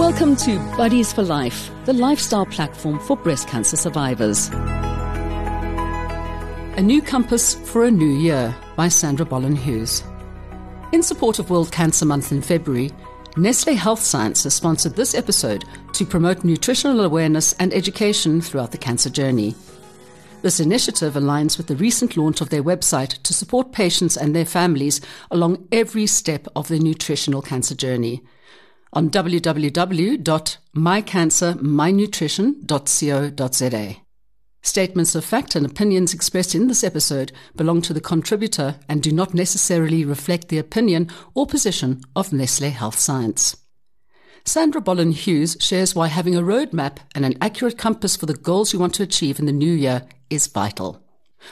Welcome to Buddies for Life, the lifestyle platform for breast cancer survivors. A New Compass for a New Year by Sandra Bollen Hughes. In support of World Cancer Month in February, Nestle Health Science has sponsored this episode to promote nutritional awareness and education throughout the cancer journey. This initiative aligns with the recent launch of their website to support patients and their families along every step of their nutritional cancer journey on www.mycancermynutrition.co.za. Statements of fact and opinions expressed in this episode belong to the contributor and do not necessarily reflect the opinion or position of Nestle Health Science. Sandra Bollen Hughes shares why having a roadmap and an accurate compass for the goals you want to achieve in the new year is vital.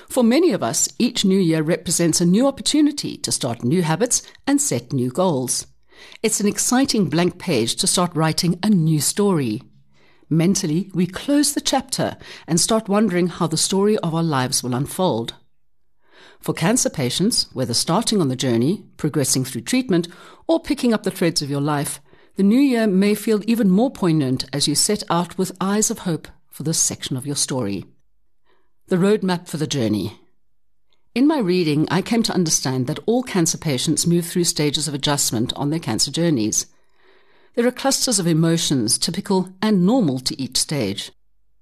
For many of us, each new year represents a new opportunity to start new habits and set new goals. It's an exciting blank page to start writing a new story. Mentally, we close the chapter and start wondering how the story of our lives will unfold. For cancer patients, whether starting on the journey, progressing through treatment, or picking up the threads of your life, the new year may feel even more poignant as you set out with eyes of hope for this section of your story. The Roadmap for the Journey. In my reading, I came to understand that all cancer patients move through stages of adjustment on their cancer journeys. There are clusters of emotions typical and normal to each stage.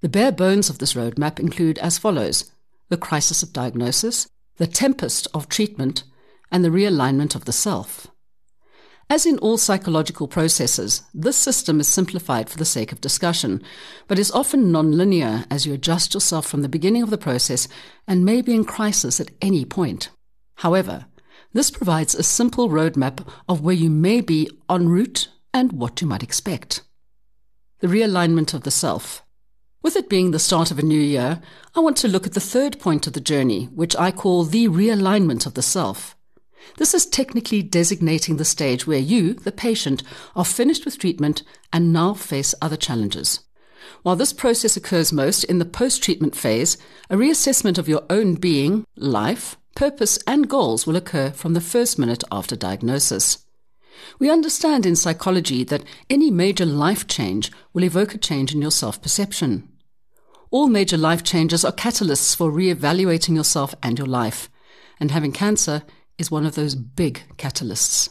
The bare bones of this roadmap include as follows the crisis of diagnosis, the tempest of treatment, and the realignment of the self. As in all psychological processes, this system is simplified for the sake of discussion, but is often non-linear as you adjust yourself from the beginning of the process and may be in crisis at any point. However, this provides a simple roadmap of where you may be en route and what you might expect. The realignment of the self. With it being the start of a new year, I want to look at the third point of the journey, which I call the realignment of the self. This is technically designating the stage where you, the patient, are finished with treatment and now face other challenges. While this process occurs most in the post treatment phase, a reassessment of your own being, life, purpose, and goals will occur from the first minute after diagnosis. We understand in psychology that any major life change will evoke a change in your self perception. All major life changes are catalysts for re-evaluating yourself and your life, and having cancer is one of those big catalysts.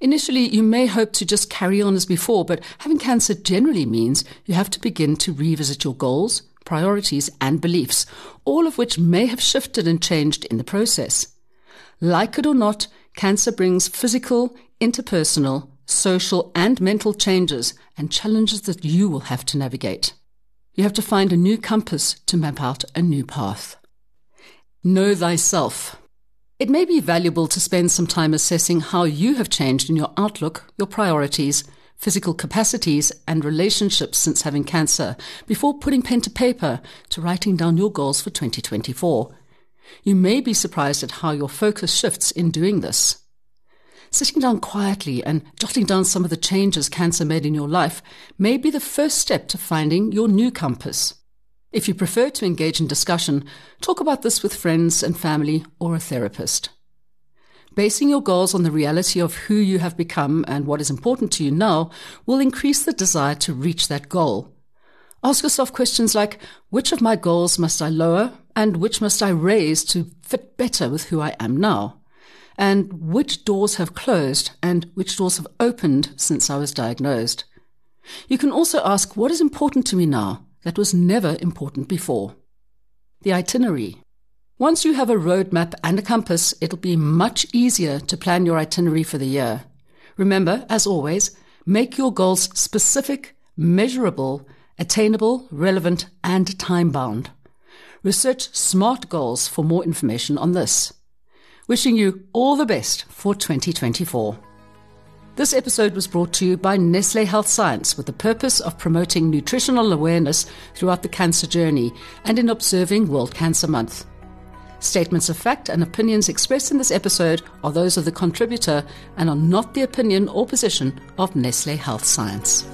Initially, you may hope to just carry on as before, but having cancer generally means you have to begin to revisit your goals, priorities, and beliefs, all of which may have shifted and changed in the process. Like it or not, cancer brings physical, interpersonal, social, and mental changes and challenges that you will have to navigate. You have to find a new compass to map out a new path. Know thyself. It may be valuable to spend some time assessing how you have changed in your outlook, your priorities, physical capacities, and relationships since having cancer before putting pen to paper to writing down your goals for 2024. You may be surprised at how your focus shifts in doing this. Sitting down quietly and jotting down some of the changes cancer made in your life may be the first step to finding your new compass. If you prefer to engage in discussion, talk about this with friends and family or a therapist. Basing your goals on the reality of who you have become and what is important to you now will increase the desire to reach that goal. Ask yourself questions like, which of my goals must I lower and which must I raise to fit better with who I am now? And which doors have closed and which doors have opened since I was diagnosed? You can also ask, what is important to me now? That was never important before. The itinerary. Once you have a roadmap and a compass, it'll be much easier to plan your itinerary for the year. Remember, as always, make your goals specific, measurable, attainable, relevant, and time bound. Research SMART goals for more information on this. Wishing you all the best for 2024. This episode was brought to you by Nestle Health Science with the purpose of promoting nutritional awareness throughout the cancer journey and in observing World Cancer Month. Statements of fact and opinions expressed in this episode are those of the contributor and are not the opinion or position of Nestle Health Science.